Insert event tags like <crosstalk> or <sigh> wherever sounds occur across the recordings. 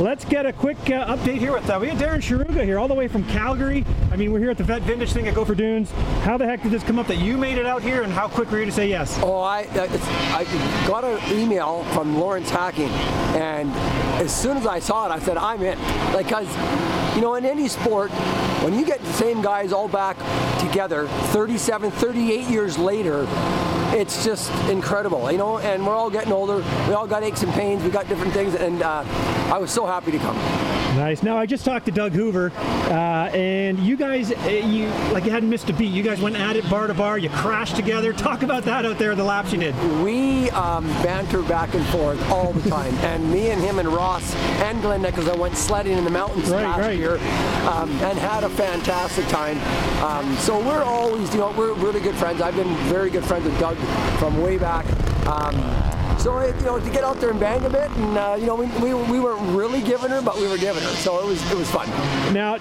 Let's get a quick uh, update here with uh, we got Darren Sharuga here, all the way from Calgary. I mean, we're here at the Vet Vintage thing at Gopher Dunes. How the heck did this come up that you made it out here, and how quick were you to say yes? Oh, I uh, I got an email from Lawrence Hacking, and as soon as I saw it, I said I'm in. Like, cause you know, in any sport, when you get the same guys all back together, 37, 38 years later, it's just incredible, you know. And we're all getting older. We all got aches and pains. We got different things, and uh, I was so happy to come. Nice. Now I just talked to Doug Hoover, uh, and you guys, uh, you like you hadn't missed a beat. You guys went at it bar to bar. You crashed together. Talk about that out there, the laps you did. We um, banter back and forth all the time, and me and him and Ross and Glenda, because I went sledding in the mountains Right, last right. year, um, and had a fantastic time. Um, so we're always, you know, we're really good friends. I've been very good friends with Doug from way back. Um, so it, you know, to get out there and bang a bit, and uh, you know, we, we, we weren't really giving her, but we were giving her. So it was it was fun. Now,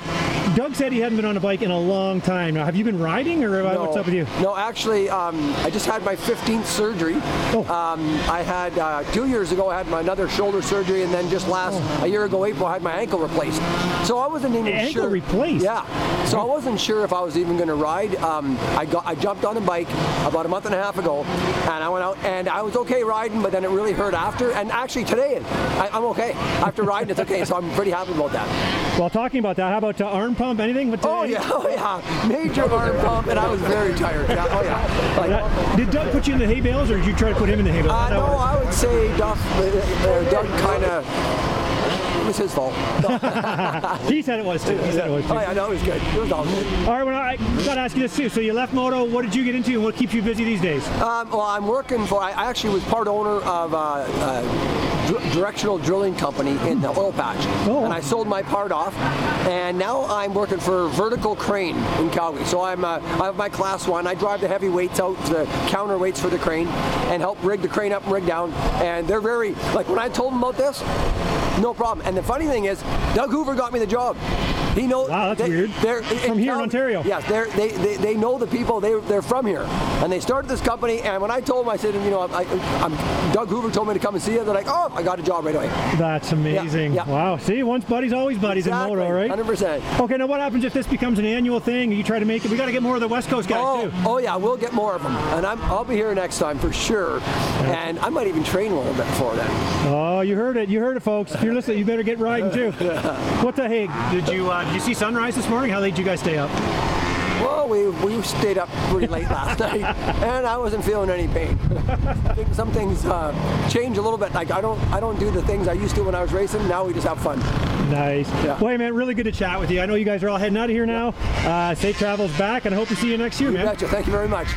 Doug said he hadn't been on a bike in a long time. Now, have you been riding, or uh, what's up with you? No, actually, um, I just had my 15th surgery. Oh. Um, I had uh, two years ago. I had my another shoulder surgery, and then just last a year ago, April, I had my ankle replaced. So I wasn't even Ankle sure. replaced? Yeah. So I wasn't sure if I was even going to ride. Um, I got I jumped on a bike about a month and a half ago, and I went out and I was okay riding, but then it really hurt after. And actually today, I, I'm okay. After riding, it's okay. So I'm pretty happy about that. Well, talking about that, how about uh, arm pump? Anything? Oh yeah, <laughs> oh yeah. Major arm pump, and I was very tired. Yeah, oh yeah. Like, Uh, did Doug put you in the hay bales, or did you try to put him in the hay bales? Uh, no? I would say Duff, uh, uh, Doug kind of. It was his fault. <laughs> He said it was too. He said it was too. Oh yeah, no, it was good. It was all good. All right, well, I got to ask you this too. So you left moto. What did you get into, and what keeps you busy these days? Um, well, I'm working for. I I actually was part owner of uh, uh, dr- directional drilling company in the oil patch, Oh. and I sold my part off, and now I'm working for Vertical Crane in Calgary. So I'm uh, I have my class one. I drive the heavy weights out, the counterweights for the crane, and help rig the crane up and rig down. And they're very like when I told them about this, no problem. And the funny thing is, Doug Hoover got me the job. He knows. Wow, that's they, weird. They're From here in Ontario. Yes, they're, they, they they know the people. They they're from here, and they started this company. And when I told them, I said, you know, I, I'm Doug Hoover told me to come and see you. They're like, oh, I got a job right away. That's amazing. yeah. Wow. See, once buddies, always buddies in moto, right? Hundred percent. Okay, now what happens if this becomes an annual thing? You try to make it. We got to get more of the West Coast guys Oh, too. oh yeah, we'll get more of them, and I'm, I'll be here next time for sure. And I might even train a little bit before then. Oh, you heard it. You heard it, folks. If you're listening, you better get riding too. <laughs> what the heck? Did you uh, did you see sunrise this morning? How late did you guys stay up? Well, we, we stayed up pretty late last night, <laughs> and I wasn't feeling any pain. I think Some things uh, change a little bit. Like I don't I don't do the things I used to when I was racing. Now we just have fun. Nice. Yeah. Well, hey, man, really good to chat with you. I know you guys are all heading out of here now. Uh, safe travels back, and I hope to see you next year, man. Betcha. Thank you very much.